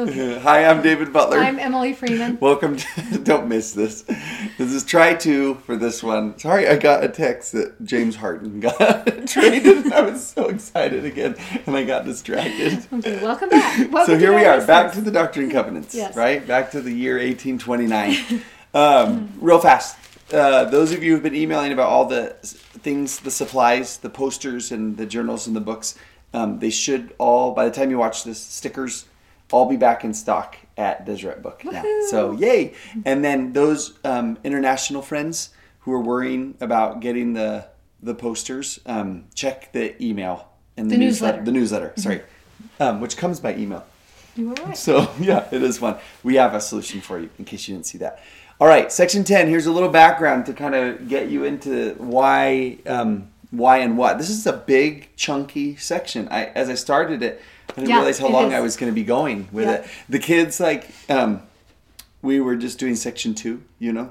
Okay. Hi, I'm David Butler. I'm Emily Freeman. Welcome to Don't Miss This. This is try two for this one. Sorry, I got a text that James Harden got traded, and I was so excited again, and I got distracted. Okay, welcome back. Welcome so here we are, back to the Doctrine and Covenants, Yes. right? Back to the year 1829. um, real fast. Uh, those of you who've been emailing about all the things, the supplies, the posters, and the journals and the books, um, they should all, by the time you watch this, stickers, all be back in stock at Deseret Book now. So yay! And then those um, international friends who are worrying about getting the the posters, um, check the email and the, The newsletter. The newsletter, sorry, um, which comes by email. You were right. So yeah, it is fun. We have a solution for you in case you didn't see that. All right, section ten. Here's a little background to kind of get you into why, um, why and what. This is a big, chunky section. I as I started it, I didn't Yeah, realize how long is. I was going to be going with Yeah. it. The kids like, um, we were just doing section two, you know.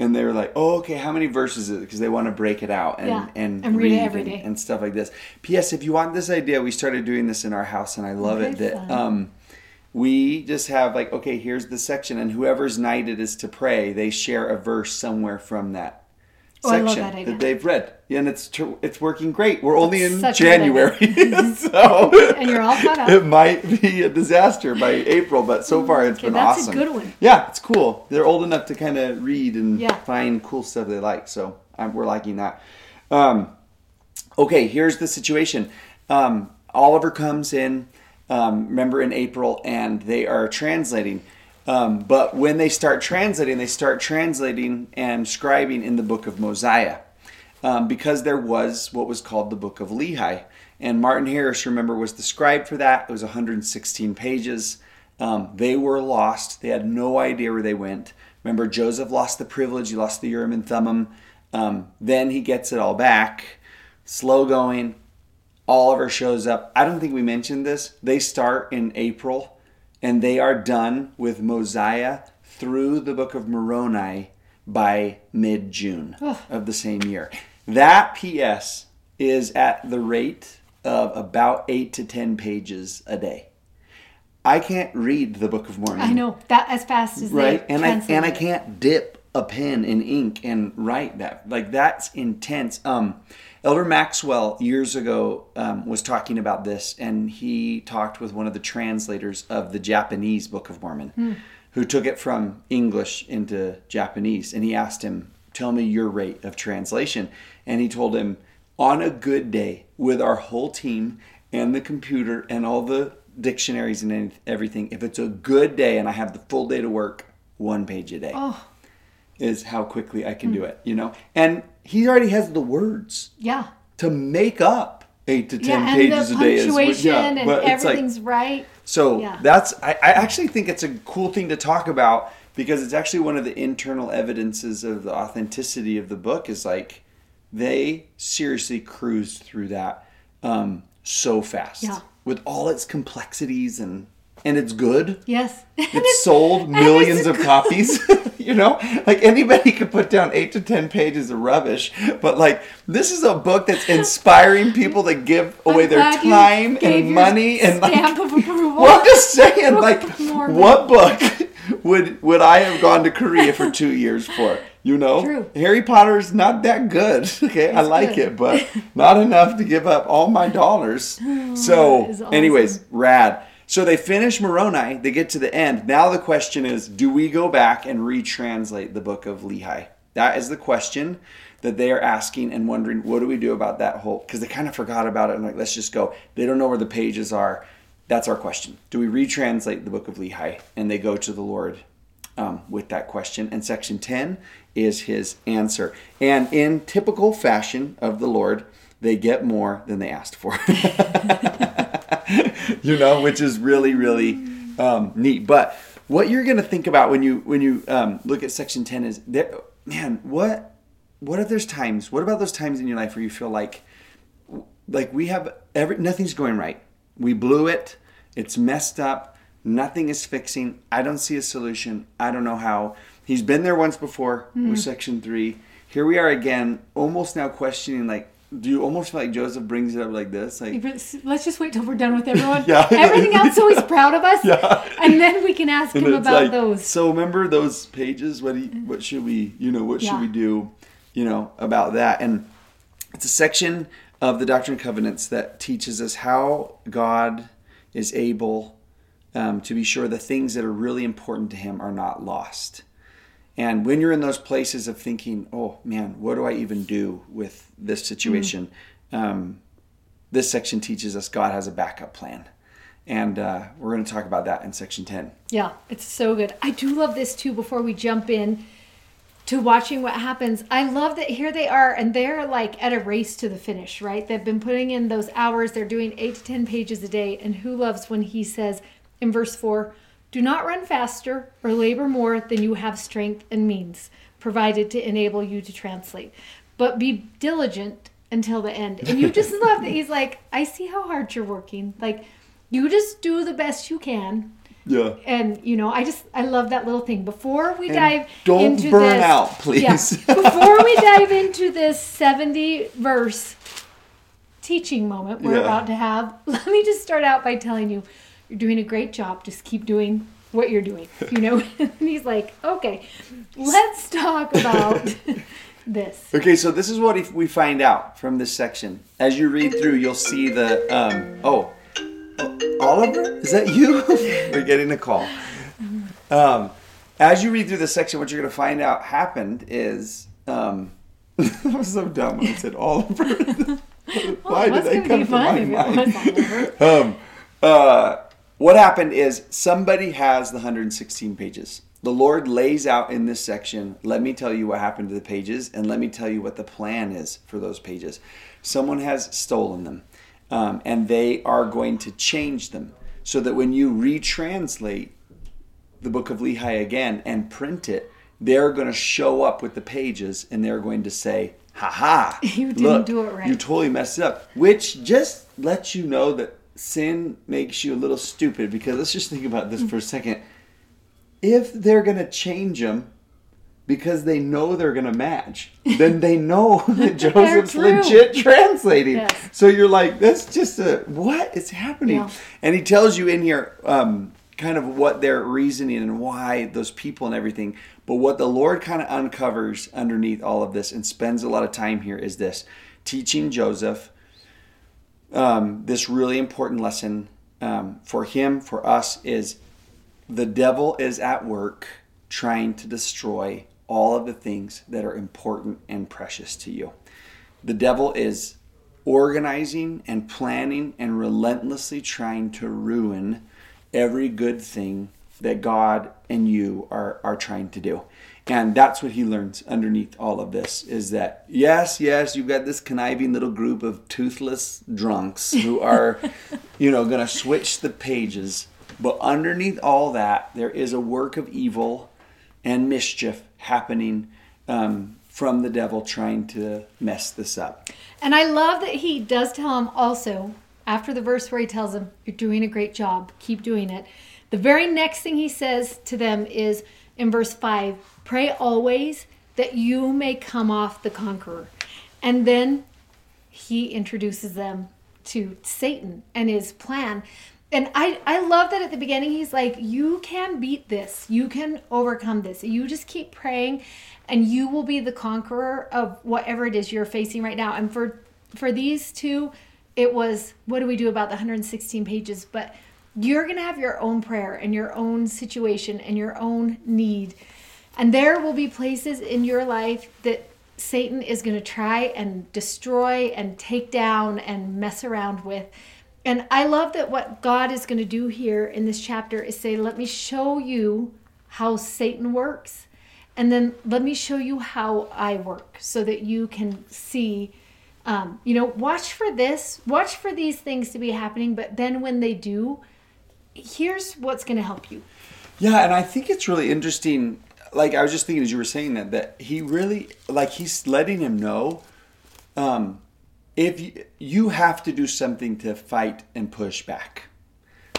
And they were like, "Oh, okay. How many verses is it?" Because they want to break it out and Yeah, and, and read it every and- day. and stuff like this. P.S. If you want this idea, we started doing this in our house, and I love it. That um, we just have like, okay, here's the section, and whoever's knighted is to pray, they share a verse somewhere from that Oh, section that idea. they've read, Yeah, and it's tr- it's working great. We're only in such a good idea. January, so And you're all caught up. It might be a disaster by April, but so far it's Okay, been that's a awesome. good one. Yeah, it's cool. They're old enough to kind of read and Yeah. find cool stuff they like, so um, we're liking that. Um, okay, here's the situation. Um, Oliver comes in, um, remember in April, and they are translating. Um, but when they start translating, they start translating and scribing in the book of Mosiah um, because there was what was called the book of Lehi. And Martin Harris, remember, was the scribe for that. It was 116 pages. Um, they were lost. They had no idea where they went. Remember, Joseph lost the privilege. He lost the Urim and Thummim. Um, then he gets it all back. Slow going. Oliver shows up. I don't think we mentioned this. They start in April and they are done with Mosiah through the book of Moroni by mid June of the same year. That PS is at the rate of about eight to 10 pages a day. I can't read the Book of Mormon. I know that as fast as right? They and i and i can't dip a pen in ink and write that. Like that's intense. Um elder maxwell years ago um, was talking about this and he talked with one of the translators of the japanese book of mormon Hmm. who took it from english into japanese and he asked him tell me your rate of translation. And he told him on a good day with our whole team and the computer and all the dictionaries and everything if it's a good day and i have the full day to work one page a day Oh, is how quickly i can do it you know? And he already has the words yeah. to make up eight to ten Yeah, pages the a day is punctuation yeah, and but it's like- everything's right. so Yeah. that's I, I actually think it's a cool thing to talk about because it's actually one of the internal evidences of the authenticity of the book is like they seriously cruised through that um, so fast Yeah. with all its complexities and and it's good. Yes. It's sold millions it's of copies. you know, like anybody could put down eight to ten pages of rubbish, but like this is a book that's inspiring people to give I'm away their time and money and like stamp of approval. well, I'm just saying, like, what book would would I have gone to Korea for two years for? You know, True. Harry Potter's not that good. Okay, I like good. it, but not enough to give up all my dollars. so, that is awesome. anyways, rad. So they finish Moroni. They get to the end. Now the question is, do we go back and retranslate the book of Lehi? That is the question that they are asking and wondering, what do we do about that whole? Because they kind of forgot about it and like, let's just go. They don't know where the pages are. That's our question. Do we retranslate the book of Lehi? And they go to the Lord um, with that question. And section 10 is his answer. And in typical fashion of the Lord, they get more than they asked for. you know, which is really, really um, neat. But what you're going to think about when you when you um, look at section 10 is there, man, what what if there's times? What about those times in your life where you feel like, like we have every nothing's going right. We blew it. It's messed up. Nothing is fixing. I don't see a solution. I don't know how. He's been there once before Mm-hmm. with section three. Here we are again, almost now questioning like, do you almost feel like Joseph brings it up like this? Like, Let's just wait till we're done with everyone. Yeah. Everything else, so he's proud of us. Yeah. And then we can ask And him about like, those. So remember those pages? What do you, what should we you know what should we do you know about that? And it's a section of the Doctrine and Covenants that teaches us how God is able um, to be sure the things that are really important to Him are not lost. And when you're in those places of thinking, oh man, what do I even do with this situation? Um, this section teaches us God has a backup plan. And uh, we're going to talk about that in section 10. Yeah, it's so good. I do love this too before we jump in to watching what happens. I love that here they are and they're like at a race to the finish, right? They've been putting in those hours. They're doing 8 to 10 pages a day and who loves when he says in verse 4, "Do not run faster or labor more than you have strength and means provided to enable you to translate, but be diligent until the end." And you just love that he's like, "I see how hard you're working. Like you just do the best you can." Yeah. and you know i just i love that little thing before we dive don't into burn this out, please. yeah, before we dive into this 70 verse teaching moment we're Yeah. about to have let me just start out by telling you you're doing a great job just keep doing what you're doing you know and he's like okay let's talk about this Okay, so this is what we find out from this section. As you read through, you'll see the um, oh, Oliver, is that you? We're getting a call. Um, as you read through this section, what you're going to find out happened is um, I was so dumb when I said Oliver. Why it did they come to my mind? um, uh, what happened is somebody has the 116 pages. The Lord lays out in this section, let me tell you what happened to the pages, and let me tell you what the plan is for those pages. Someone has stolen them, um, and they are going to change them so that when you retranslate the book of Lehi again and print it, they're going to show up with the pages and they're going to say, ha ha, You didn't look, do it right." You totally messed it up. Which just lets you know that sin makes you a little stupid because let's just think about this for a second. If they're going to change them because they know they're going to match, then they know that Joseph's legit translating. Yes. So you're like, that's just a what is happening? Yeah. And he tells you in here um, kind of what their reasoning and why those people and everything. But what the Lord kind of uncovers underneath all of this and spends a lot of time here is this teaching Joseph um, this really important lesson um, for him, for us, is the devil is at work trying to destroy all of the things that are important and precious to you. The devil is organizing and planning and relentlessly trying to ruin every good thing that God and you are, are trying to do. And that's what he learns underneath all of this is that, yes, yes, you've got this conniving little group of toothless drunks who are, you know, going to switch the pages. But underneath all that, there is a work of evil and mischief happening um, from the devil trying to mess this up. And I love that he does tell him also, after the verse where he tells him, You're doing a great job, keep doing it. The very next thing he says to them is in verse 5 Pray always that you may come off the conqueror. And then he introduces them to Satan and his plan. And I, I love that at the beginning he's like, You can beat this. You can overcome this. You just keep praying and you will be the conqueror of whatever it is you're facing right now. And for for these two, it was what do we do about the 116 pages? But you're gonna have your own prayer and your own situation and your own need. And there will be places in your life that Satan is going to try and destroy and take down and mess around with. And I love that what God is going to do here in this chapter is say, let me show you how Satan works. And then let me show you how I work so that you can see, um, you know, watch for this, watch for these things to be happening. But then when they do, here's what's going to help you. Yeah, and I think it's really interesting like I was just thinking as you were saying that that he really like he's letting him know um if you, you have to do something to fight and push back.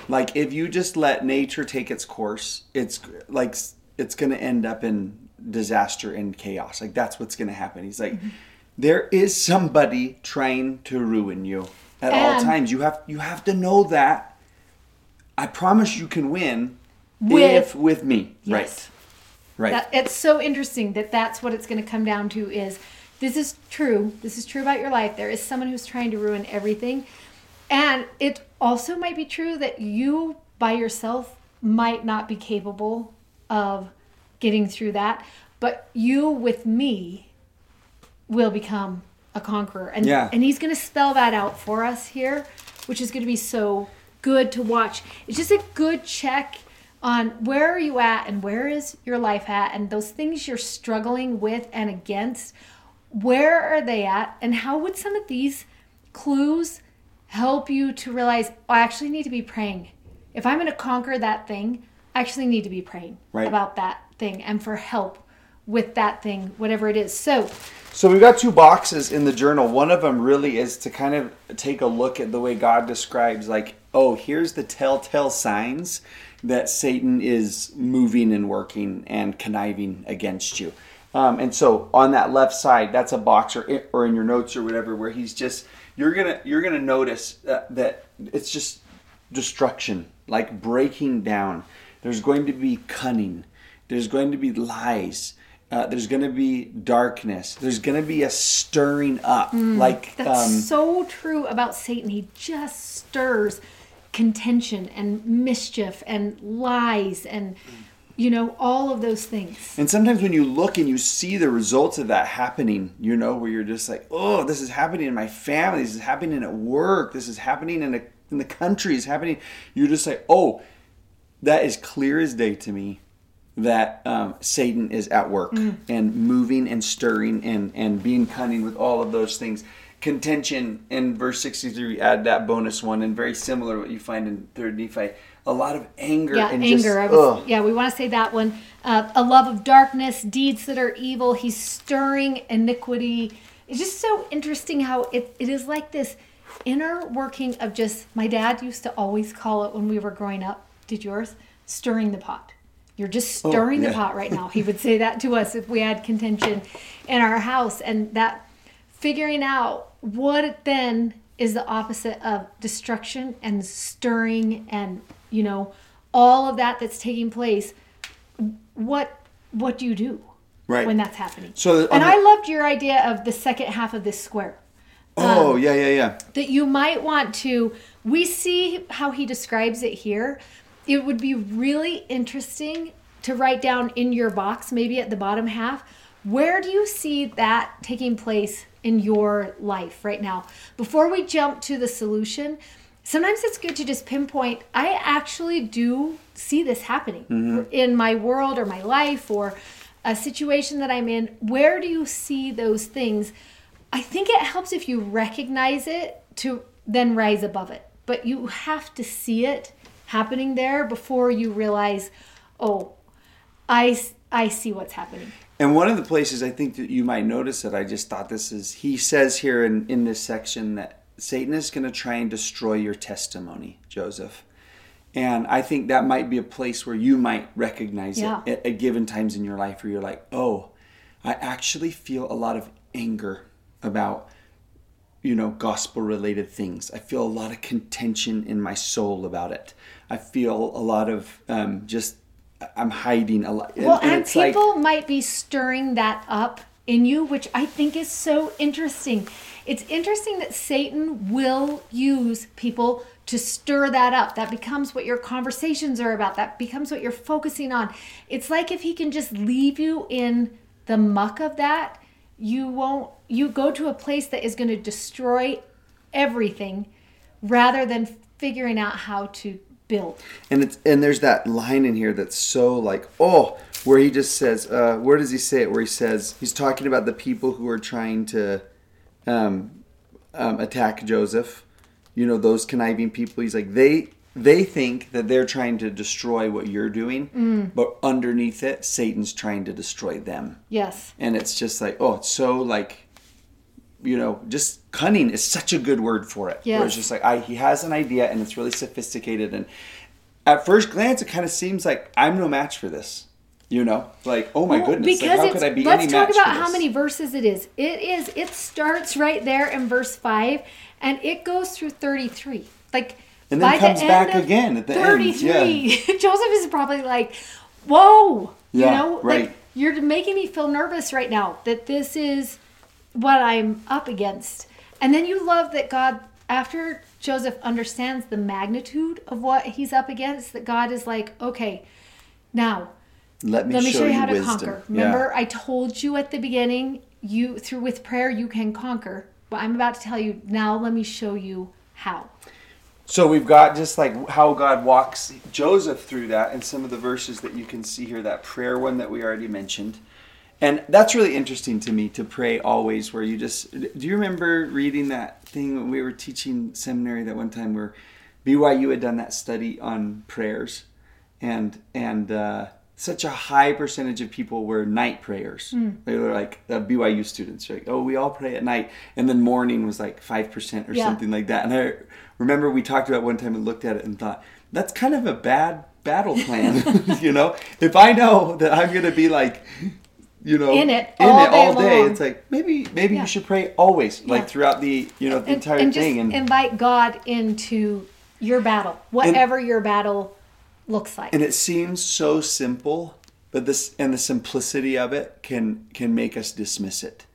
Like if you just let nature take its course, it's like it's going to end up in disaster and chaos. Like that's what's going to happen. He's like Mm-hmm. there is somebody trying to ruin you at all times. You have you have to know that I promise you can win With- if with me. Yes. Right. Right. That, it's so interesting that that's what it's going to come down to is this is true. This is true about your life. There is someone who's trying to ruin everything. And it also might be true that you by yourself might not be capable of getting through that, but you with me will become a conqueror. And Yeah. and he's going to spell that out for us here, which is going to be so good to watch. It's just a good check on where are you at and where is your life at and those things you're struggling with and against where are they at and how would some of these clues help you to realize oh, i actually need to be praying if i'm going to conquer that thing i actually need to be praying Right. about that thing and for help with that thing whatever it is so So we've got two boxes in the journal. One of them really is to kind of take a look at the way God describes, like, oh, here's the telltale signs that Satan is moving and working and conniving against you. Um, and so on that left side, that's a box, or or in your notes or whatever, where he's just you're gonna you're gonna notice that, that it's just destruction, like breaking down. There's going to be cunning. There's going to be lies. Uh, there's going to be darkness. There's going to be a stirring up, like That's um, so true about Satan. He just stirs contention and mischief and lies and, you know, all of those things. And sometimes when you look and you see the results of that happening, you know, where you're just like, oh, this is happening in my family, this is happening at work, this is happening in the in the country, it's happening. You're just like, oh, that is clear as day to me that um, Satan is at work and moving and stirring and and being cunning with all of those things. Contention in verse 63, add that bonus one, and very similar to what you find in Third Nephi. A lot of anger Yeah, and anger. just I was, yeah, we want to say that one. Uh, a love of darkness, deeds that are evil. He's stirring iniquity. It's just so interesting how it, it is like this inner working of just, my dad used to always call it when we were growing up, did yours? Stirring the pot. You're just stirring the yeah. pot right now. He would say that to us if we had contention in our house. And that figuring out what then is the opposite of destruction and stirring and you know all of that that's taking place what what do you do Right. when that's happening So, and the- i loved your idea of the second half of this square Oh, um, yeah, yeah, yeah. that you might want to we see how he describes it here it would be really interesting to write down in your box maybe at the bottom half where do you see that taking place in your life right now before we jump to the solution sometimes it's good to just pinpoint i actually do see this happening mm-hmm. in my world or my life or a situation that i'm in where do you see those things I think it helps if you recognize it to then rise above it. But you have to see it happening there before you realize, oh, I, I see what's happening. And one of the places I think that you might notice that I just thought this is he says here in, in this section that Satan is going to try and destroy your testimony, Joseph. And I think that might be a place where you might recognize Yeah. it at, at given times in your life where you're like, oh, I actually feel a lot of anger about, you know, gospel related things. I feel a lot of contention in my soul about it. I feel a lot of um, just, I'm hiding a lot. Well, and, like- people might be stirring that up in you, which I think is so interesting. It's interesting that Satan will use people to stir that up. That becomes what your conversations are about. That becomes what you're focusing on. It's like if he can just leave you in the muck of that, you won't, you go to a place that is going to destroy everything rather than figuring out how to build. and it's and there's that line in here that's so like oh where he just says uh, where does he say it where he says he's talking about the people who are trying to um, um, attack joseph you know those conniving people he's like they they think that they're trying to destroy what you're doing, Mm. but underneath it, Satan's trying to destroy them. Yes. And it's just like, oh, it's so like, you know, just cunning is such a good word for it. Where it's just like, I, he has an idea and it's really sophisticated. And at first glance, it kind of seems like I'm no match for this. You know, like, oh my Well, goodness, like, how could I be let's any talk match about how many verses it is. It is. It starts right there in verse five, and it goes through thirty-three. Like, And then by comes the back again at the end, Thirty-three. Joseph is probably like, "Whoa, Yeah, you know, right. like you're making me feel nervous right now that this is what I'm up against." And then you love that God, after Joseph understands the magnitude of what he's up against, that God is like, "Okay, now." Let me, Let me show, you how to wisdom. conquer. Yeah. Remember, I told you at the beginning, you through with prayer you can conquer. But I'm about to tell you now. Let me show you how. So we've got just like how God walks Joseph through that and some of the verses that you can see here, that prayer one that we already mentioned. And that's really interesting to me to pray always where you just do you remember reading that thing when we were teaching seminary that one time where BYU had done that study on prayers and and uh, such a high percentage of people were night prayers. They were like uh, BYU students, like, oh, we all pray at night, and then morning was like five percent or Yeah. something like that. And I remember we talked about it one time and looked at it and thought that's kind of a bad battle plan. you know, if I know that I'm going to be like. You know, In it in all it all day day. It's like maybe, maybe Yeah. you should pray always, like throughout the, you know, the And, entire and just thing. And invite God into your battle, whatever your battle looks like. and it seems so simple but this and the simplicity of it can can make us dismiss it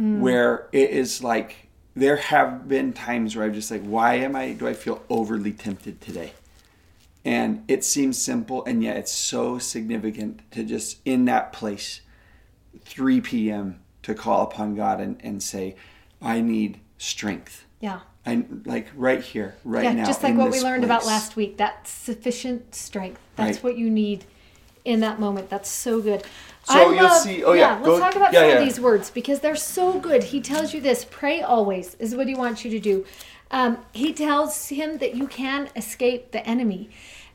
mm. where it is like there have been times where i'm just like why am i do i feel overly tempted today and it seems simple and yet it's so significant to just in that place 3 p.m to call upon god and, and say i need strength yeah. i like right here right Yeah, now just like what we learned about last week. That sufficient strength. That's Right. what you need in that moment. That's so good. So you'll see- oh, yeah, let's talk about yeah, some yeah. of these words because they're so good. He tells you this: pray always is what he wants you to do. Um, he tells him that you can escape the enemy,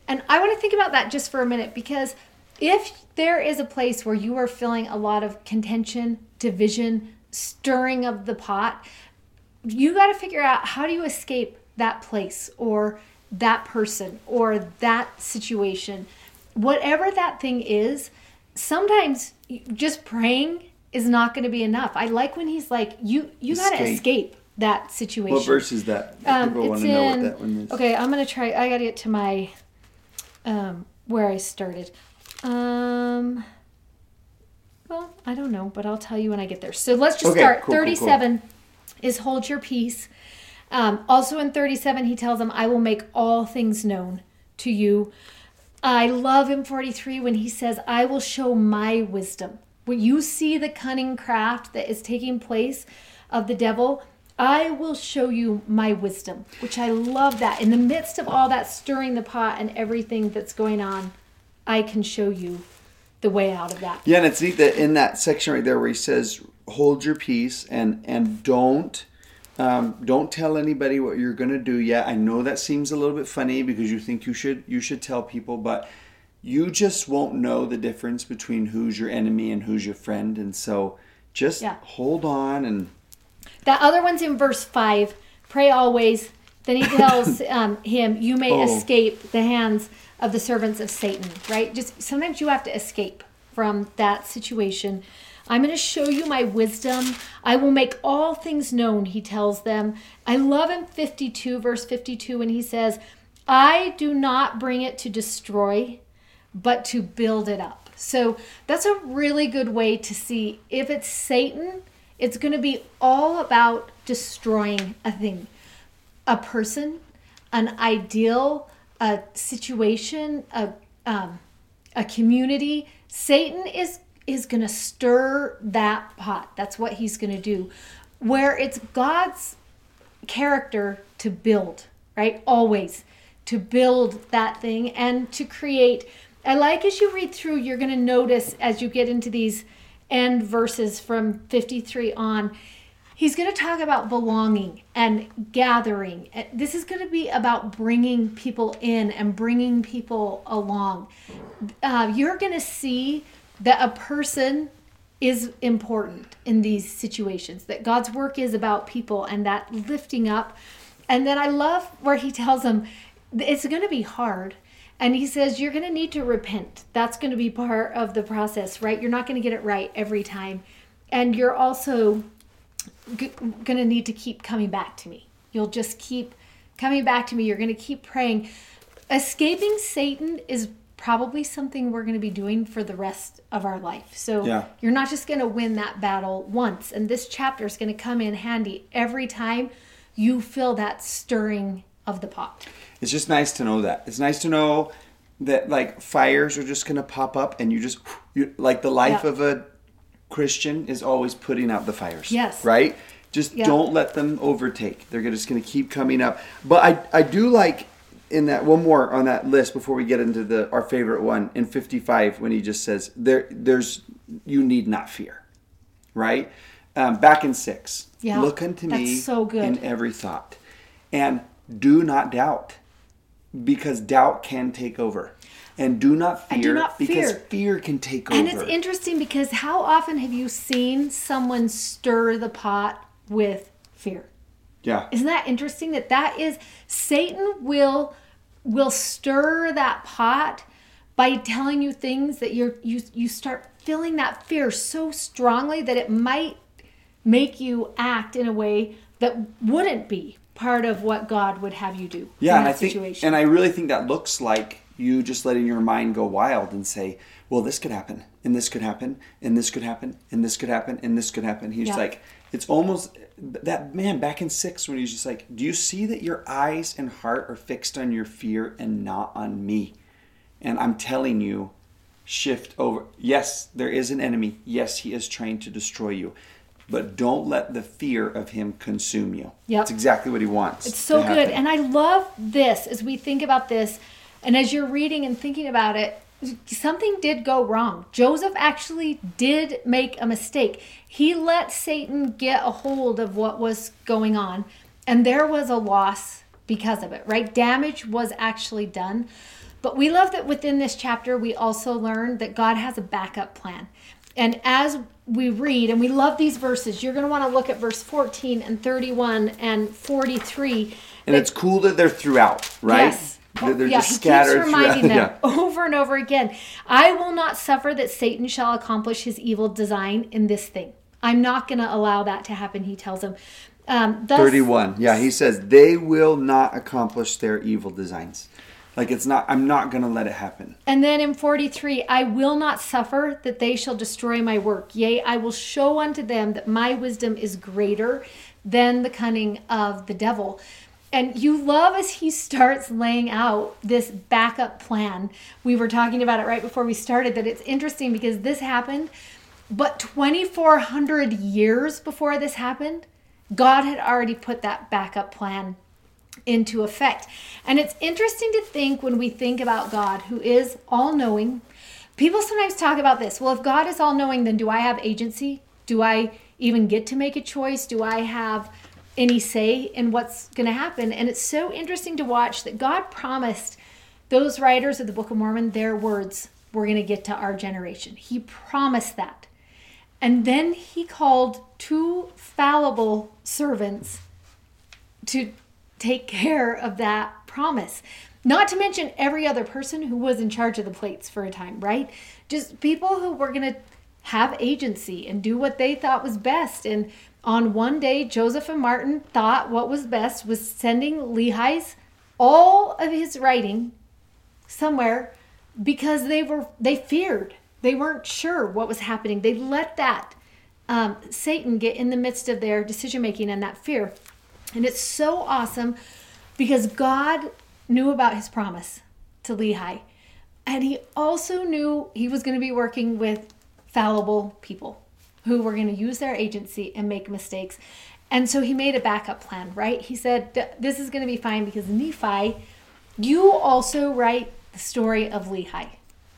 and I want to think about that just for a minute because if there is a place where you are feeling a lot of contention, division, stirring of the pot, you got to figure out how do you escape that place or that person or that situation. Whatever that thing is sometimes just praying is not going to be enough. I like when he's like you you got to Escape. that situation. what verse is that? Um, people want to know what that one is. Okay i'm going to try i got to get to my um where i started um well i don't know but i'll tell you when i get there so let's just Okay, start cool, cool, cool. 37 is hold your peace. Um, also in 37, he tells them, I will make all things known to you. I love in 43 when he says, I will show my wisdom. When you see the cunning craft that is taking place of the devil, I will show you my wisdom, which I love that. In the midst of all that stirring the pot and everything that's going on, I can show you the way out of that. Yeah, and it's neat that in that section right there where he says, "Hold your peace and and don't um, don't tell anybody what you're gonna do yet." I know that seems a little bit funny because you think you should you should tell people, but you just won't know the difference between who's your enemy and who's your friend, and so just Yeah. hold on and That other one's in verse 5. Pray always. Then he tells um, him, You may Oh. escape the hands of the servants of Satan, right? Just sometimes you have to escape from that situation. I'm going to show you my wisdom. I will make all things known, he tells them. I love in 52, verse 52, when he says, I do not bring it to destroy, but to build it up. So that's a really good way to see if it's Satan, it's going to be all about destroying a thing, a person, an ideal, a situation, a um, a community. Satan is is going to stir that pot. That's what he's going to do. Where it's God's character to build, right? Always to build that thing and to create. I like as you read through, you're going to notice as you get into these end verses from 53 on, He's going to talk about belonging and gathering. Uh, This is going to be about bringing people in and bringing people along. Uh, you're going to see that a person is important in these situations, that God's work is about people and that lifting up. And then I love where he tells them it's going to be hard. And he says, You're going to need to repent. That's going to be part of the process, right? You're not going to get it right every time. And you're also g- going to need to keep coming back to me. You'll just keep coming back to me. You're going to keep praying. Escaping Satan is probably something we're going to be doing for the rest of our life. So Yeah. you're not just going to win that battle once. And this chapter is going to come in handy every time you feel that stirring of the pot. It's just nice to know that. It's nice to know that like fires are just gonna pop up, and you just you, like the life of a Christian is always putting out the fires. Yes. Right. Just Yeah. don't let them overtake. They're just gonna keep coming up. But I I do like in that one more on that list before we get into the our favorite one in 55 when he just says there there's you need not fear right um, back in six Yeah, look unto me so good. in every thought and do not doubt because doubt can take over and do not fear And do not because fear. fear can take And over And it's interesting because how often have you seen someone stir the pot with fear? yeah Isn't that interesting that that is Satan will will stir that pot by telling you things that you're you you start feeling that fear so strongly that it might make you act in a way that wouldn't be part of what God would have you do. Yeah, in and I think, and I really think that looks like you just letting your mind go wild and say, "Well, this could happen, and this could happen, and this could happen, and this could happen, and this could happen." He's Yeah. like, it's almost that man back in six when he's just like, "Do you see that your eyes and heart are fixed on your fear and not on me?" And I'm telling you, shift over. Yes, there is an enemy. Yes, he is trying to destroy you. But don't let the fear of him consume you. Yep. That's exactly what he wants. It's so good. And I love this as we think about this and as you're reading and thinking about it, something did go wrong. Joseph actually did make a mistake. He let Satan get a hold of what was going on, and there was a loss because of it, right? Damage was actually done. But we love that within this chapter, we also learn that God has a backup plan. And as we read, and we love these verses, you're going to want to look at verse 14 and 31 and 43. And it's cool that they're throughout, right? Yes. They're, they're yeah, just he keeps reminding them Yeah. over and over again. I will not suffer that Satan shall accomplish his evil design in this thing. I'm not going to allow that to happen. He tells them. Um, thus, 31. Yeah, he says, they will not accomplish their evil designs. Like, it's not, I'm not going to let it happen. And then in 43, I will not suffer that they shall destroy my work. Yea, I will show unto them that my wisdom is greater than the cunning of the devil. And you love as he starts laying out this backup plan. We were talking about it right before we started that it's interesting because this happened, but 2,400 years before this happened, God had already put that backup plan into effect. And it's interesting to think when we think about God, who is all knowing. People sometimes talk about this. Well, if God is all knowing, then do I have agency? Do I even get to make a choice? Do I have any say in what's going to happen? And it's so interesting to watch that God promised those writers of the Book of Mormon their words were going to get to our generation. He promised that. And then he called two fallible servants to take care of that promise. Not to mention every other person who was in charge of the plates for a time, right? Just people who were going to have agency and do what they thought was best. And on one day, Joseph and Martin thought what was best was sending Lehi's all of his writing somewhere because they were they feared. They weren't sure what was happening. They let that um, satan get in the midst of their decision making and that fear. And it's so awesome because god knew about his promise to lehi. And he also knew he was going to be working with fallible people who were going to use their agency and make mistakes and so he made a backup plan right he said this is going to be fine because nephi you also write the story of Lehi.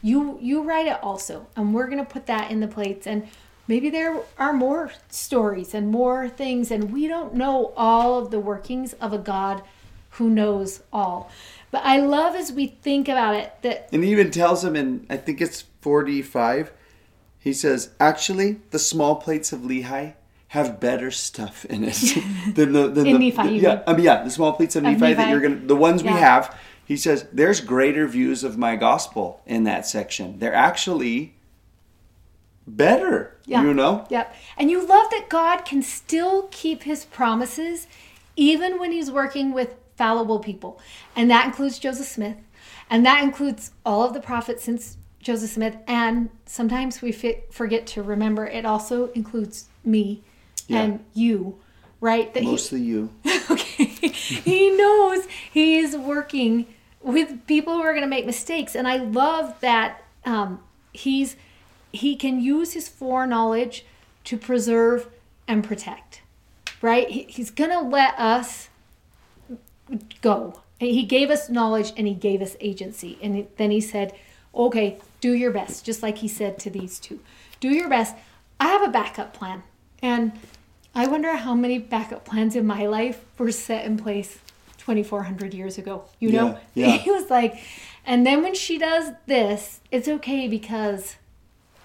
You you write it also, and we're gonna put that in the plates. And maybe there are more stories and more things, and we don't know all of the workings of a God who knows all. But I love as we think about it that And he even tells him in, I think it's 45, he says, actually, the small plates of Lehi have better stuff in it than the, than the, Nephi, the- yeah. I mean, um, yeah, the small plates of, Of Nephi, that you're gonna, the ones we have. He says, there's greater views of my gospel in that section. They're actually better, Yeah. you know? Yep. And you love that God can still keep his promises even when he's working with fallible people. And that includes Joseph Smith. And that includes all of the prophets since Joseph Smith. And sometimes we fi- forget to remember it also includes me Yeah. and you, right? That he- Mostly you. okay. he knows he is working with people who are going to make mistakes, and I love that um, he's he can use his foreknowledge to preserve and protect. Right? He, he's going to let us go. He gave us knowledge and he gave us agency, and then he said, "Okay, do your best," just like he said to these two. Do your best. I have a backup plan, and I wonder how many backup plans in my life were set in place 2400 years ago. You know? Yeah, yeah. He was like, and then when she does this, it's okay because,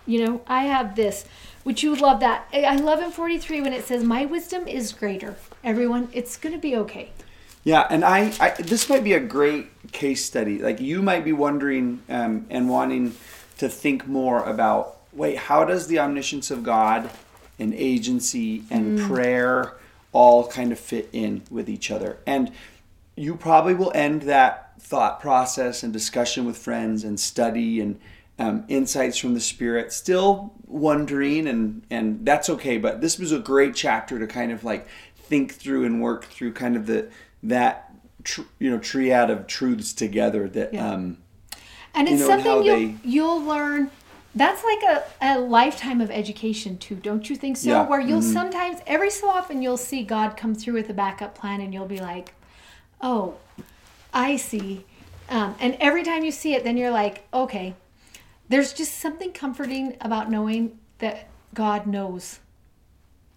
you know, I have this. Would you love that? I I love in 43 when it says, My wisdom is greater. Everyone, it's going to be okay. Yeah, and I, I this might be a great case study. Like you might be wondering um, and wanting to think more about wait, how does the omniscience of God and agency and prayer all kind of fit in with each other? And you probably will end that thought process and discussion with friends and study and um, insights from the spirit still wondering and and that's okay but this was a great chapter to kind of like think through and work through kind of the that tr- you know triad of truths together that Yeah. um And You it's know, and something you'll, they- you'll learn. That's like a, a lifetime of education too, don't you think so? Yeah. Where you'll sometimes, every so often, you'll see God come through with a backup plan, and you'll be like, "Oh, I see." Um, and every time you see it, then you're like, "Okay." There's just something comforting about knowing that God knows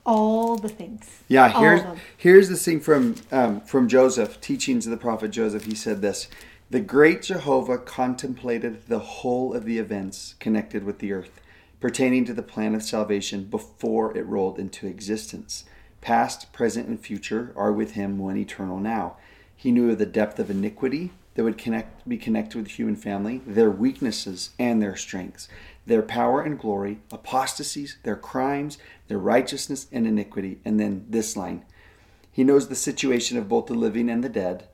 all the things. Yeah, here's here's this thing from um, from Joseph, teachings of the prophet Joseph. He said this: the great Jehovah contemplated the whole of the events connected with the earth, pertaining to the plan of salvation before it rolled into existence. Past, present, and future are with him one eternal now. He knew of the depth of iniquity that would connect be connected with the human family, their weaknesses and their strengths, their power and glory, apostasies, their crimes, their righteousness and iniquity. And then this line He knows the situation of both the living and the dead,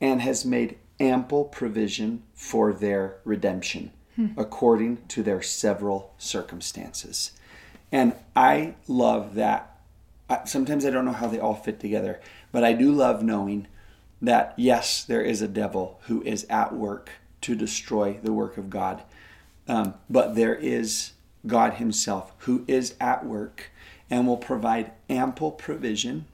and has made ample provision for their redemption, hmm. according to their several circumstances. And I love that. Sometimes I don't know how they all fit together, but I do love knowing that yes, there is a devil who is at work to destroy the work of God. Um, but there is God Himself who is at work and will provide ample provision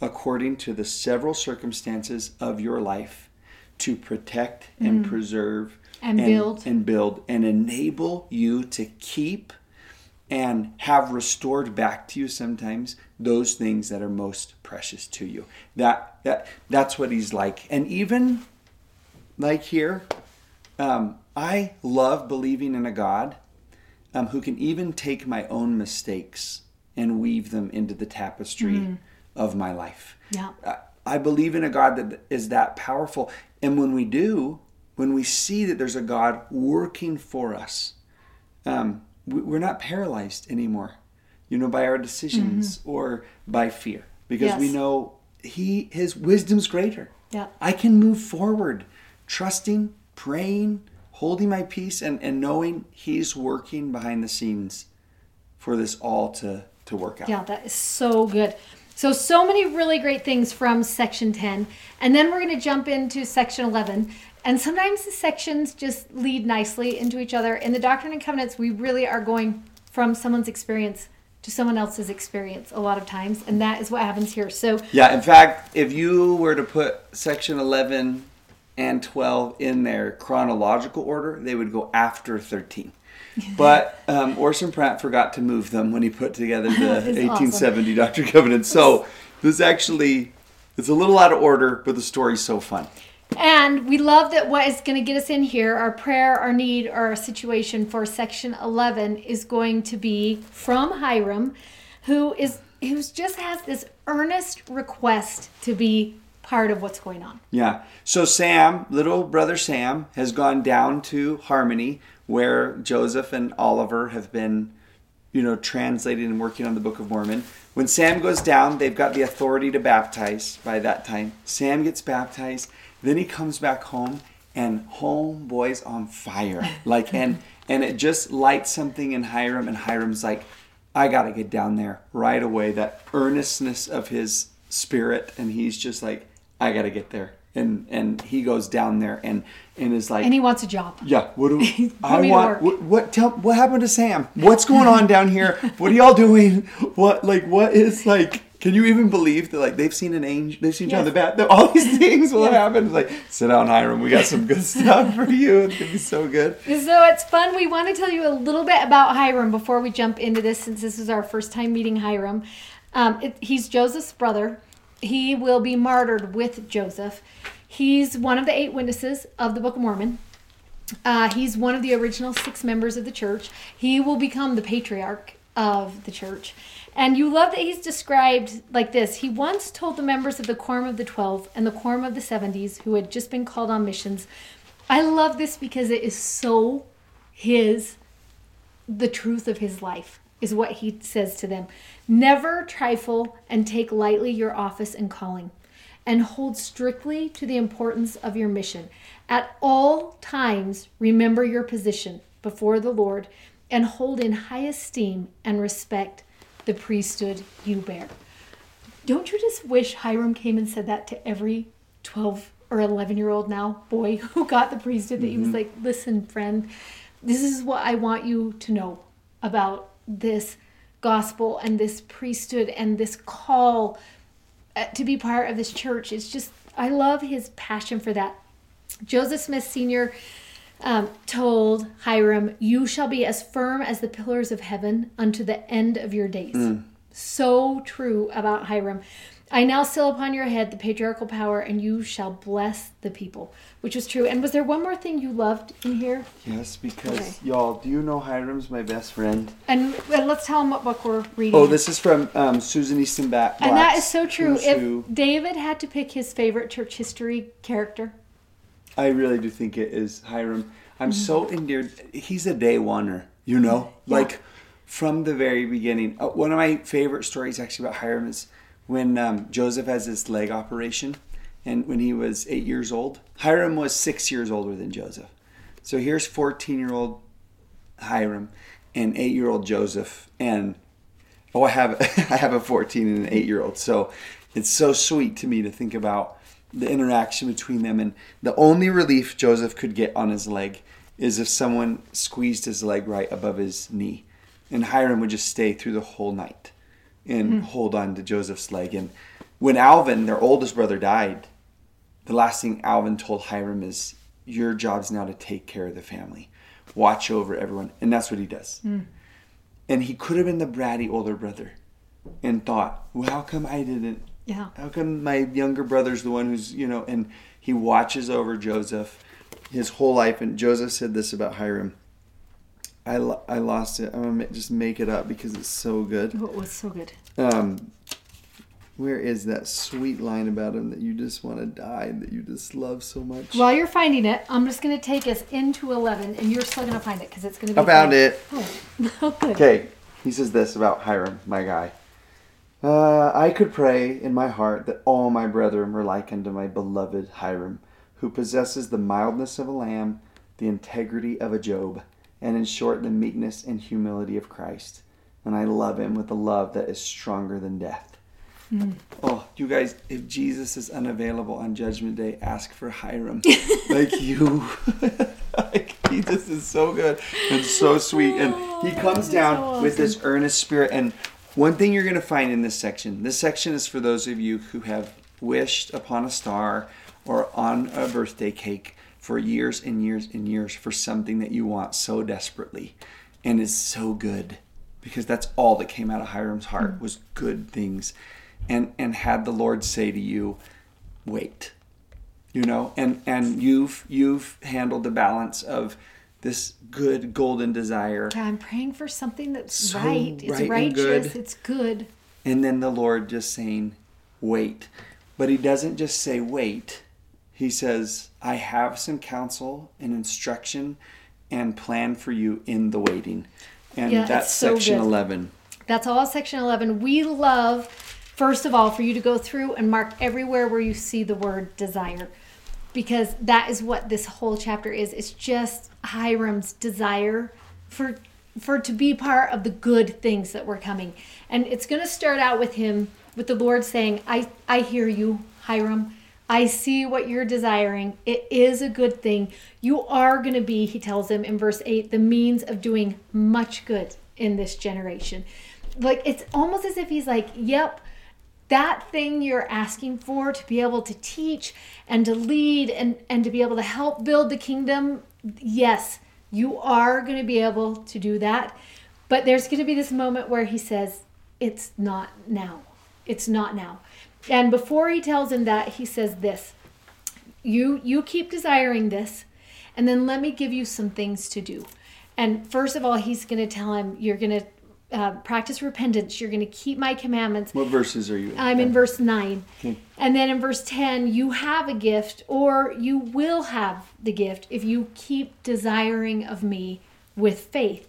according to the several circumstances of your life to protect and preserve And build. and build and enable you to keep and have restored back to you sometimes those things that are most precious to you. That that that's what he's like. And even like here um, i love believing in a god um, who can even take my own mistakes and weave them into the tapestry of my life Yeah. I- I believe in a God that is that powerful. And when we do, when we see that there's a God working for us, um, we- we're not paralyzed anymore, you know, by our decisions or by fear, because we know He His wisdom's greater. Yeah. I can move forward, trusting, praying, holding my peace, and, and knowing He's working behind the scenes for this all to to work out. Yeah, that is so good. So, so many really great things from section 10. And then we're going to jump into section 11. And sometimes the sections just lead nicely into each other. In the Doctrine and Covenants, we really are going from someone's experience to someone else's experience a lot of times. And that is what happens here. So, Yeah, in fact, if you were to put section 11 and 12 in their chronological order, they would go after 13. but um, Orson Pratt forgot to move them when he put together the 1870 Doctrine and Covenants. So this actually it's a little out of order, but the story's so fun. And we love that what is going to get us in here, our prayer, our need, or our situation for section 11 is going to be from Hyrum, who is who's just has this earnest request to be part of what's going on. Yeah. So Sam, little brother Sam, has gone down to Harmony, where Joseph and Oliver have been, you know, translating and working on the Book of Mormon. When Sam goes down, they've got the authority to baptize by that time. Sam gets baptized, then he comes back home, and homeboy's on fire. Like and and it just lights something in Hyrum, and Hyrum's like, I gotta get down there right away. That earnestness of his spirit, and he's just like, I gotta get there. And and he goes down there and and is like, And he wants a job. yeah, what do I want? What, what tell what happened to Sam? What's going on down here? What are y'all doing? What like what is like? Can you even believe that like they've seen an angel? They've seen John Yes. the Baptist. All these things will happen. It's like sit down, Hyrum. We got some good stuff for you. It's gonna be so good. So it's fun. We want to tell you a little bit about Hyrum before we jump into this, since this is our first time meeting Hyrum. Um, it, he's Joseph's brother. He will be martyred with Joseph. He's one of the eight witnesses of the Book of Mormon. Uh, he's one of the original six members of the church. He will become the patriarch of the church. And you love that he's described like this. He once told the members of the Quorum of the Twelve and the Quorum of the Seventies, who had just been called on missions, I love this because it is so his, the truth of his life, is what he says to them. Never trifle and take lightly your office and calling, and hold strictly to the importance of your mission. At all times, remember your position before the Lord and hold in high esteem and respect the priesthood you bear. Don't you just wish Hyrum came and said that to every 12 or 11 year old now boy who got the priesthood that he was mm-hmm. like, listen, friend, this is what I want you to know about this gospel and this priesthood and this call uh, to be part of this church. It's just, I love his passion for that. Joseph Smith Sr. Um, told Hyrum, You shall be as firm as the pillars of heaven unto the end of your days. So true about Hyrum. I now seal upon your head the patriarchal power, and you shall bless the people, which was true. And was there one more thing you loved in here? Yes, because Okay. y'all, do you know Hyrum's my best friend? And, and let's tell him what book we're reading. Oh, this is from um, Susan Easton Black. and that is so true. If. David had to pick his favorite church history character, I really do think it is Hyrum. I'm so endeared. He's a day oneer, you know, Yeah. like from the very beginning. Uh, one of my favorite stories actually about Hyrum is when um, Joseph has his leg operation, and when he was eight years old, Hyrum was six years older than Joseph. So here's 14 year old Hyrum and eight year old Joseph, and oh, I have I have a 14 and an eight year old. So it's so sweet to me to think about the interaction between them. And the only relief Joseph could get on his leg is if someone squeezed his leg right above his knee, and Hyrum would just stay through the whole night and mm-hmm. hold on to Joseph's leg. And when Alvin, their oldest brother, died, the last thing Alvin told Hyrum is, Your job's now to take care of the family, watch over everyone. And that's what he does. Mm. And he could have been the bratty older brother and thought, Well, how come I didn't? yeah, How come my younger brother's the one who's, you know, and he watches over Joseph his whole life. And Joseph said this about Hyrum. I, lo- I lost it. I'm to just make it up because it's so good. oh, it was so good. Um, where is that sweet line about him that you just want to die, that you just love so much? While you're finding it, I'm just going to take us into 11, and you're still going to find it because it's going to be I found fun. it. Oh, good. Okay, he says this about Hyrum, my guy. Uh, I could pray in my heart that all my brethren were like unto my beloved Hyrum, who possesses the mildness of a lamb, the integrity of a Job, and in short, the meekness and humility of Christ. And I love him with a love that is stronger than death. Hmm. Oh, you guys, if Jesus is unavailable on Judgment Day, ask for Hyrum. like you. like, he just is so good and so sweet. And he oh, comes Oh, down so with this earnest spirit. And one thing you're going to find in this section this section is for those of you who have wished upon a star or on a birthday cake for years and years and years for something that you want so desperately. and is so good because that's all that came out of Hyrum's heart mm. was good things. And and had the Lord say to you, wait. You know, and and you've you've handled the balance of this good golden desire Yeah, I'm praying for something that's So right. It's right righteous. good. It's good. and then the Lord just saying, wait. But he doesn't just say wait. He says, I have some counsel and instruction and plan for you in the waiting. And Yeah, that's so section good. 11. That's all section 11. We love, first of all, for you to go through and mark everywhere where you see the word desire. Because that is what this whole chapter is. It's just Hyrum's desire for for to be part of the good things that were coming. And it's going to start out with him with the Lord saying, "I I hear you, Hyrum. I see what you're desiring. It is a good thing. You are going to be," he tells him in verse 8, "the means of doing much good in this generation." Like it's almost as if he's like, "Yep, that thing you're asking for to be able to teach and to lead and, and to be able to help build the kingdom, yes, you are going to be able to do that. But there's going to be this moment where he says, It's not now. It's not now. And before he tells him that, he says this you you keep desiring this and then let me give you some things to do and first of all he's going to tell him you're going to uh, practice repentance you're going to keep my commandments What verses are you in? I'm in verse 9. Okay. And then in verse 10, you have a gift, or you will have the gift if you keep desiring of me with faith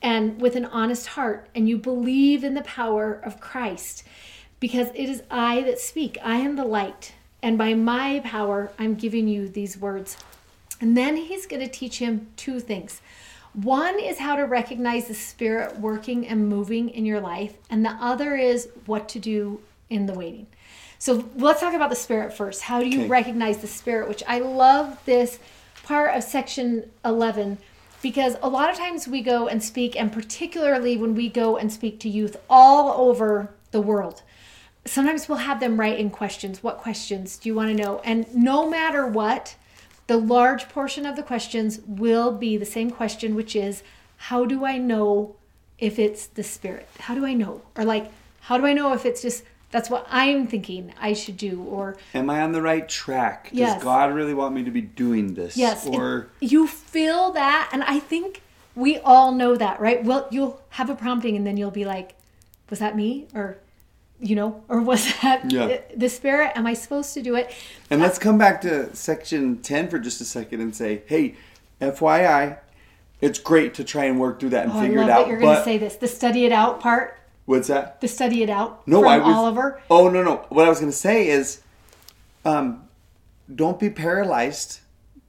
and with an honest heart, and you believe in the power of Christ. Because it is I that speak, I am the light, and by my power, I'm giving you these words. And then he's going to teach him two things. One is how to recognize the Spirit working and moving in your life, and the other is what to do in the waiting. So let's talk about the Spirit first. How do you Okay. recognize the Spirit? Which I love this part of section 11 because a lot of times we go and speak, and particularly when we go and speak to youth all over the world sometimes we'll have them write in questions. What questions do you want to know? And no matter what, the large portion of the questions will be the same question, which is, how do I know if it's the spirit? How do I know? Or like, how do I know if it's just that's what I'm thinking I should do? Or Am I on the right track? Does Yes. God really want me to be doing this? yes, Or you feel that, and I think we all know that, right? Well, you'll have a prompting, and then you'll be like, was that me? Or you know, or was that Yeah. the spirit? Am I supposed to do it? And let's come back to section 10 for just a second and say, hey, FYI, it's great to try and work through that and Oh, I figure love it out. that you're going to say this. The study it out part. what's that? The study it out. No, from I was. Oliver. Oh no, no. What I was going to say is, um, don't be paralyzed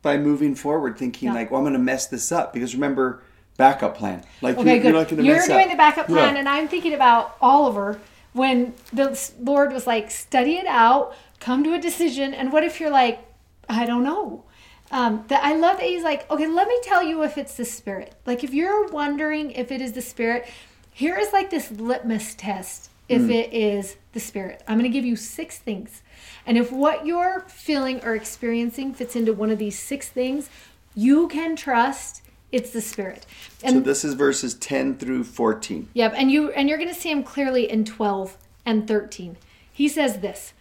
by moving forward, thinking Yeah. like, "Well, I'm going to mess this up." Because remember, backup plan. Like Okay, you, good. you're not going to You're doing up. the backup plan, Yeah. and I'm thinking about Oliver when the Lord was like, study it out, come to a decision. And what if you're like, I don't know? Um, that I love that he's like, okay, let me tell you if it's the Spirit. Like, if you're wondering if it is the Spirit, here is like this litmus test if Mm. it is the Spirit. I'm going to give you six things. And if what you're feeling or experiencing fits into one of these six things, you can trust it's the Spirit. And So this is verses 10 through 14. Yep, and you and you're going to see him clearly in 12 and 13. He says this.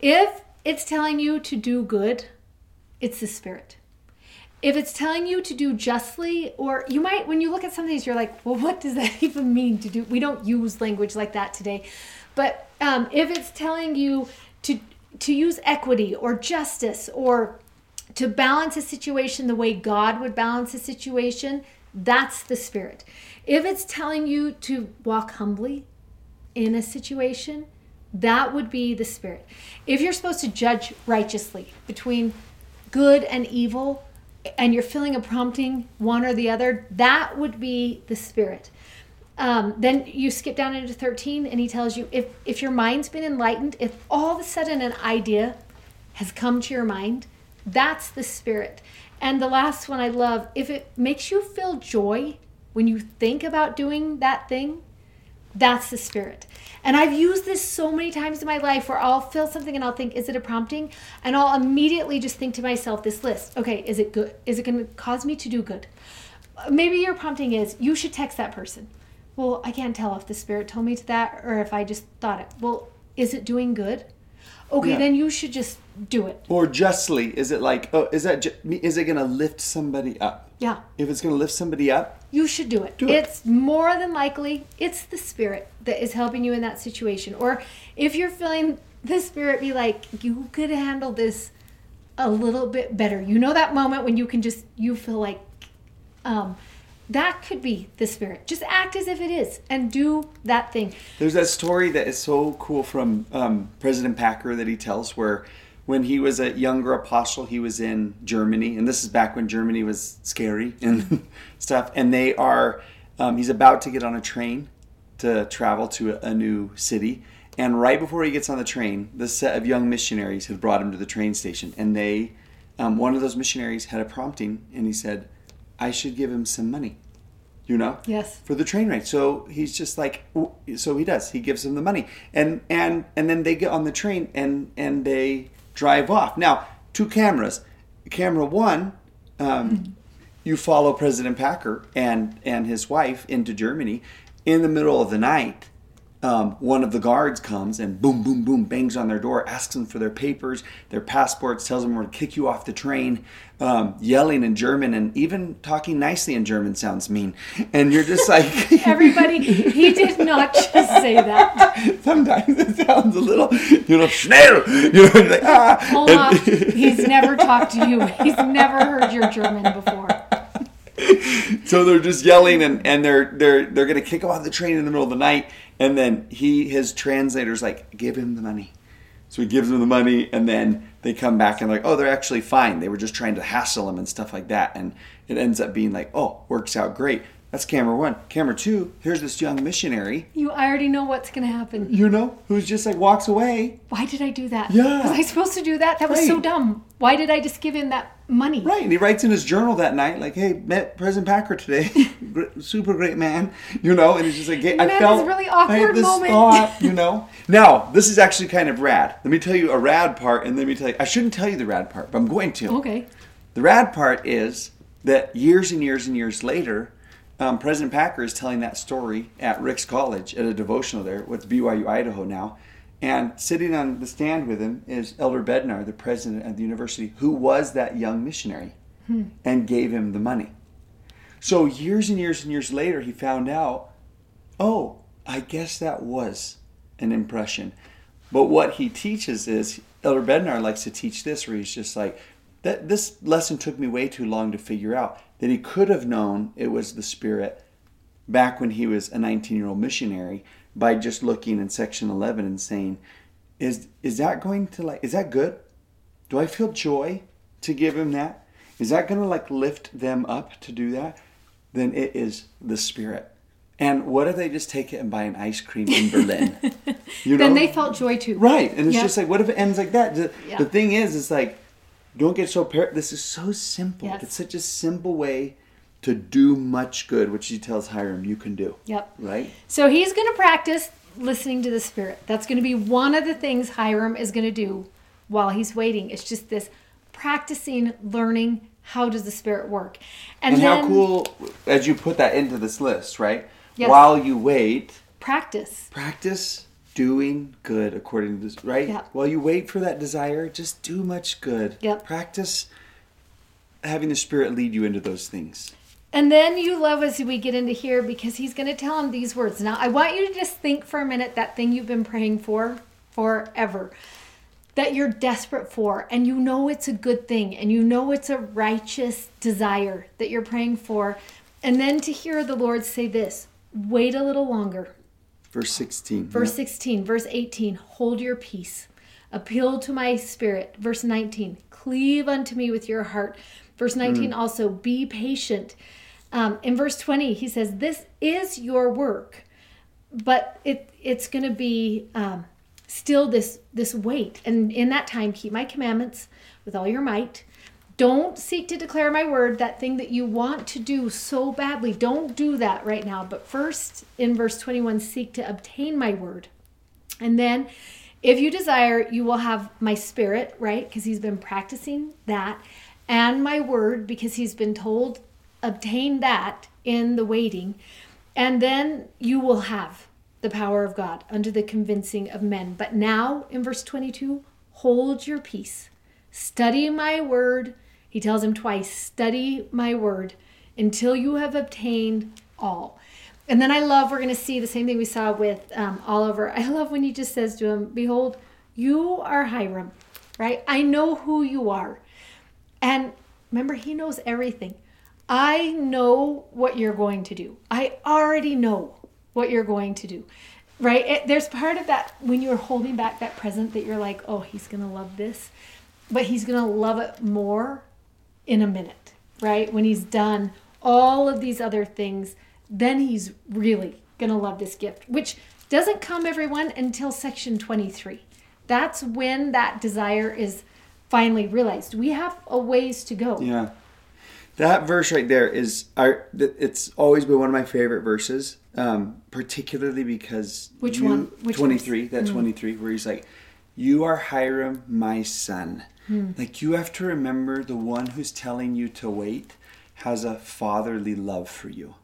If it's telling you to do good, it's the spirit. If it's telling you to do justly or you might when you look at some of these you're like, "Well, what does that even mean to do?" We don't use language like that today. But um, if it's telling you to to use equity or justice or to balance a situation the way God would balance a situation, that's the spirit. If it's telling you to walk humbly in a situation, that would be the spirit. If you're supposed to judge righteously between good and evil, and you're feeling a prompting one or the other, that would be the spirit. Um, then you skip down into 13 and he tells you if if your mind's been enlightened if all of a sudden an idea has come to your mind that's the spirit and the last one i love if it makes you feel joy when you think about doing that thing that's the spirit and i've used this so many times in my life where i'll feel something and i'll think is it a prompting and i'll immediately just think to myself this list okay is it good is it going to cause me to do good maybe your prompting is you should text that person. Well, I can't tell if the spirit told me to that or if I just thought it. Well, is it doing good? Okay, Yeah. then you should just do it. Or justly, is it like, oh, is that, ju- is it going to lift somebody up? Yeah. If it's going to lift somebody up, You should do it. Do it. It's more than likely it's the spirit that is helping you in that situation. Or if you're feeling the spirit be like, you could handle this a little bit better. You know that moment when you can just you feel like um that could be the spirit. Just act as if it is and do that thing. There's that story that is so cool from um, President Packer that he tells where when he was a younger apostle, he was in Germany, and this is back when Germany was scary and stuff. And they are, um, he's about to get on a train to travel to a, new city. And right before he gets on the train, this set of young missionaries had brought him to the train station. And they, um, one of those missionaries had a prompting, and he said, I should give him some money. You know? Yes. for the train ride. So he's just like, so he does. He gives him the money, and and and then they get on the train and and they drive off. Now, two cameras. Camera one, um, you follow President Packer and and his wife into Germany in the middle of the night. Um, one of the guards comes and boom, boom, boom, bangs on their door, asks them for their papers, their passports, tells them we're going to kick you off the train, um, yelling in German and even talking nicely in German sounds mean. And you're just like, Everybody, he did not just say that. sometimes it sounds a little, you know, schnell, you know, like, ah. Hold And- He's never talked to you. He's never heard your German before. so they're just yelling and, and they're they're they're gonna kick him off the train in the middle of the night and then he his translator's like give him the money so he gives him the money and then they come back and like oh they're actually fine they were just trying to hassle him and stuff like that and it ends up being like oh works out great that's camera one camera two here's this young missionary You already know what's going to happen. you know who's just like walks away Why did I do that? Yeah. Was I supposed to do that? That was so dumb. Why did I just give him that money? Right, and he writes in his journal that night, like, "Hey, met President Packer today, super great man," you know, and he's just like, hey, "I felt really I had awkward this moment." thought," you know. Now, this is actually kind of rad. Let me tell you a rad part, and let me tell you, I shouldn't tell you the rad part, but I'm going to. Okay. The rad part is that years and years and years later, um, President Packer is telling that story at Ricks College at a devotional there, what's BYU Idaho now. And sitting on the stand with him is Elder Bednar, the president of the university, who was that young missionary hmm. and gave him the money. So years and years and years later, he found out, oh, I guess that was an impression. But what he teaches is Elder Bednar likes to teach this, where he's just like, that this lesson took me way too long to figure out that he could have known it was the Spirit back when he was a 19 year old missionary by just looking in section 11 and saying, is is that going to like is that good? Do I feel joy to give him that? Is that going to like lift them up to do that? Then it is the Spirit. And what if they just take it and buy an ice cream in Berlin? You Then they felt joy too. Right, and it's Yeah. just like, what if it ends like that? The, Yeah. the thing is, it's like, don't get so. Par- this is so simple. Yes. It's such a simple way to do much good, which he tells Hyrum you can do. Yep. Right? So he's going to practice listening to the Spirit. That's going to be one of the things Hyrum is going to do while he's waiting. It's just this practicing, learning how does the Spirit work. And, then how cool, as you put that into this list, right? Yes. While you wait, practice. practice doing good according to this, right? Yeah. While you wait for that desire, just do much good. Yep. Practice having the Spirit lead you into those things. And then you love as we get into here because he's going to tell him these words. Now, I want you to just think for a minute that thing you've been praying for forever, that you're desperate for, and you know it's a good thing, and you know it's a righteous desire that you're praying for. And then to hear the Lord say this wait a little longer. Verse 16. Verse yeah. 16, verse 18, hold your peace. Appeal to my spirit. Verse 19, cleave unto me with your heart. Verse 19 mm. also, be patient. Um, in verse 20, he says, This is your work, but it it's going to be um, still this this weight. And in that time, keep my commandments with all your might. Don't seek to declare my word, that thing that you want to do so badly. Don't do that right now. But first, in verse 21, seek to obtain my word. And then, if you desire, you will have my spirit, right? Because he's been practicing that, and my word, because he's been told obtain that in the waiting, and then you will have the power of God under the convincing of men. But now, in verse 22, hold your peace. Study my word. He tells him twice study my word until you have obtained all. And then I love, we're going to see the same thing we saw with um, Oliver. I love when he just says to him, Behold, you are Hyrum, right? I know who you are. And remember, he knows everything. I know what you're going to do. I already know what you're going to do, right? It, there's part of that when you're holding back that present that you're like, oh, he's going to love this, but he's going to love it more in a minute, right? When he's done all of these other things, then he's really going to love this gift, which doesn't come, everyone, until section 23. That's when that desire is finally realized. We have a ways to go. Yeah. That verse right there is our. It's always been one of my favorite verses, um, particularly because Which you- one? Which twenty three. That twenty three, where he's like, "You are Hyrum, my son." Like you have to remember, the one who's telling you to wait has a fatherly love for you,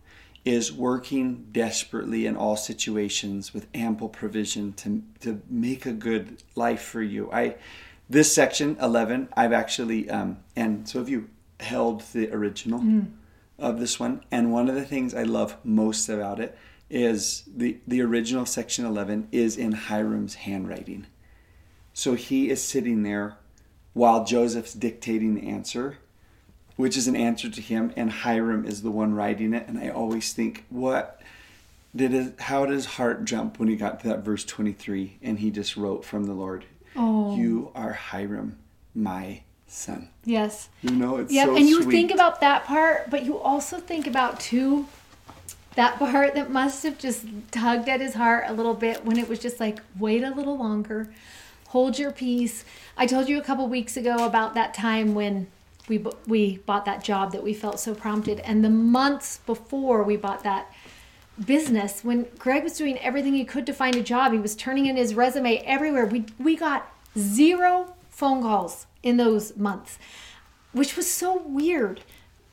is working desperately in all situations with ample provision to to make a good life for you. I this section 11 i've actually um, and so have you held the original mm. of this one and one of the things i love most about it is the the original section 11 is in hyrum's handwriting so he is sitting there while joseph's dictating the answer which is an answer to him and hyrum is the one writing it and i always think what did it, how did his heart jump when he got to that verse 23 and he just wrote from the lord Oh. you are hyrum my son Yes. you know it's Yep, so and you sweet. think about that part, but you also think about too that part that must have just tugged at his heart a little bit when it was just like, wait a little longer, hold your peace. I told you a couple weeks ago about that time when we we bought that job that we felt so prompted, and the months before we bought that business when Greg was doing everything he could to find a job. He was turning in his resume everywhere. We we got zero phone calls in those months, which was so weird.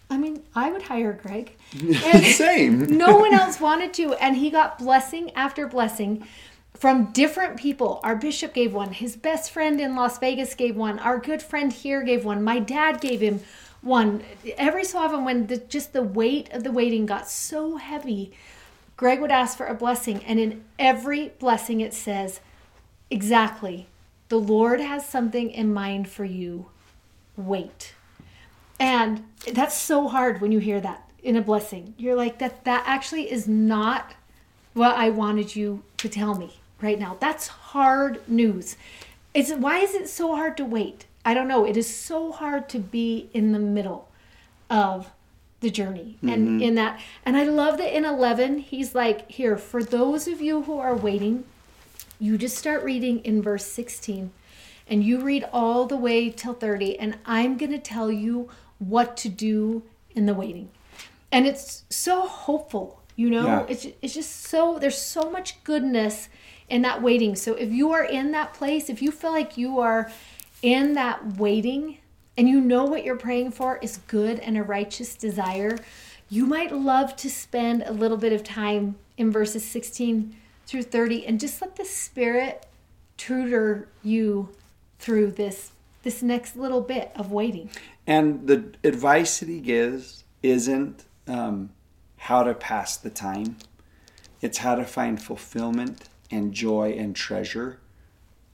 I mean, I would hire Greg. And Same. no one else wanted to, and he got blessing after blessing from different people. Our bishop gave one. His best friend in Las Vegas gave one. Our good friend here gave one. My dad gave him one. Every so often, when the, just the weight of the waiting got so heavy, Greg would ask for a blessing, and in every blessing it says, exactly, the Lord has something in mind for you. Wait. And that's so hard when you hear that in a blessing. You're like that that actually is not what I wanted you to tell me right now. That's hard news. It's why is it so hard to wait? I don't know. It is so hard to be in the middle of the journey and mm-hmm. in that and I love that in 11 he's like here for those of you who are waiting you just start reading in verse 16 and you read all the way till 30 and i'm going to tell you what to do in the waiting. And it's so hopeful you know? Yeah. it's, it's just so there's so much goodness in that waiting. So if you are in that place if you feel like you are in that waiting and you know what you're praying for is good and a righteous desire you might love to spend a little bit of time in verses 16 through 30 and just let the spirit tutor you through this this next little bit of waiting And the advice that he gives isn't um, how to pass the time, it's how to find fulfillment and joy and treasure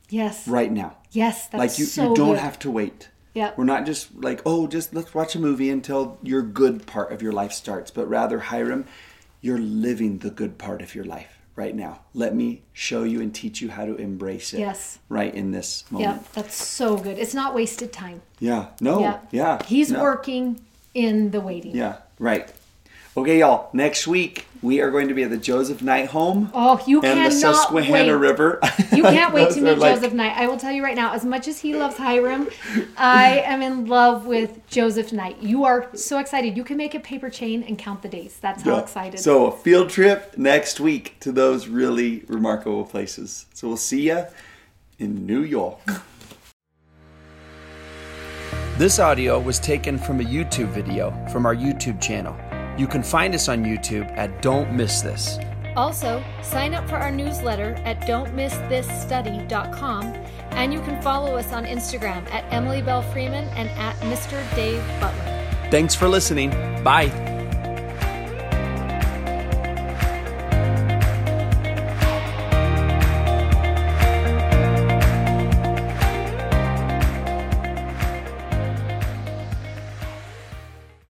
yes right now. yes that's like you, so you don't good. have to wait. Yep. We're not just like, oh, just let's watch a movie until your good part of your life starts, but rather, Hyrum, you're living the good part of your life right now. Let me show you and teach you how to embrace it Yes. right in this moment. Yeah, that's so good. It's not wasted time. Yeah. No. Yeah. Yeah. He's no. working in the waiting. Yeah, right. Okay, y'all. Next week we are going to be at the Joseph Knight home Oh, you and the Susquehanna wait. River. You can't wait to meet like- Joseph Knight. I will tell you right now, as much as he loves Hyrum, I am in love with Joseph Knight. You are so excited. You can make a paper chain and count the days. That's how Yeah. excited. So a field trip next week to those really remarkable places. So we'll see you in New York. This audio was taken from a YouTube video from our YouTube channel. You can find us on YouTube at Don't Miss This. Also, sign up for our newsletter at don'tmissthisstudy.com and you can follow us on Instagram at Emily Belle Freeman and at Mr. Dave Butler. Thanks for listening. Bye.